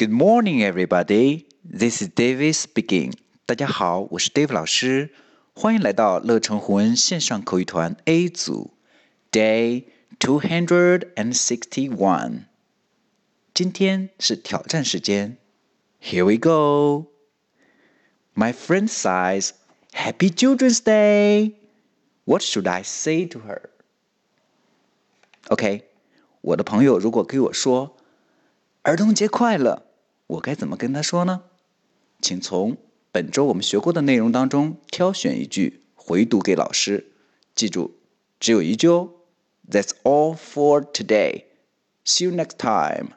Good morning, everybody. This is David speaking. 大家好，我是 Dave 老师，欢迎来到乐成湖文线上口语团 A 组，Day two hundred and sixty-one。今天是挑战时间，Here we go. My friend says, "Happy Children's Day." What should I say to her? OK，我的朋友如果给我说“儿童节快乐”， 我该怎么跟他说呢？请从本周我们学过的内容当中挑选一句回读给老师。记住，只有一句哦。That's all for today. See you next time.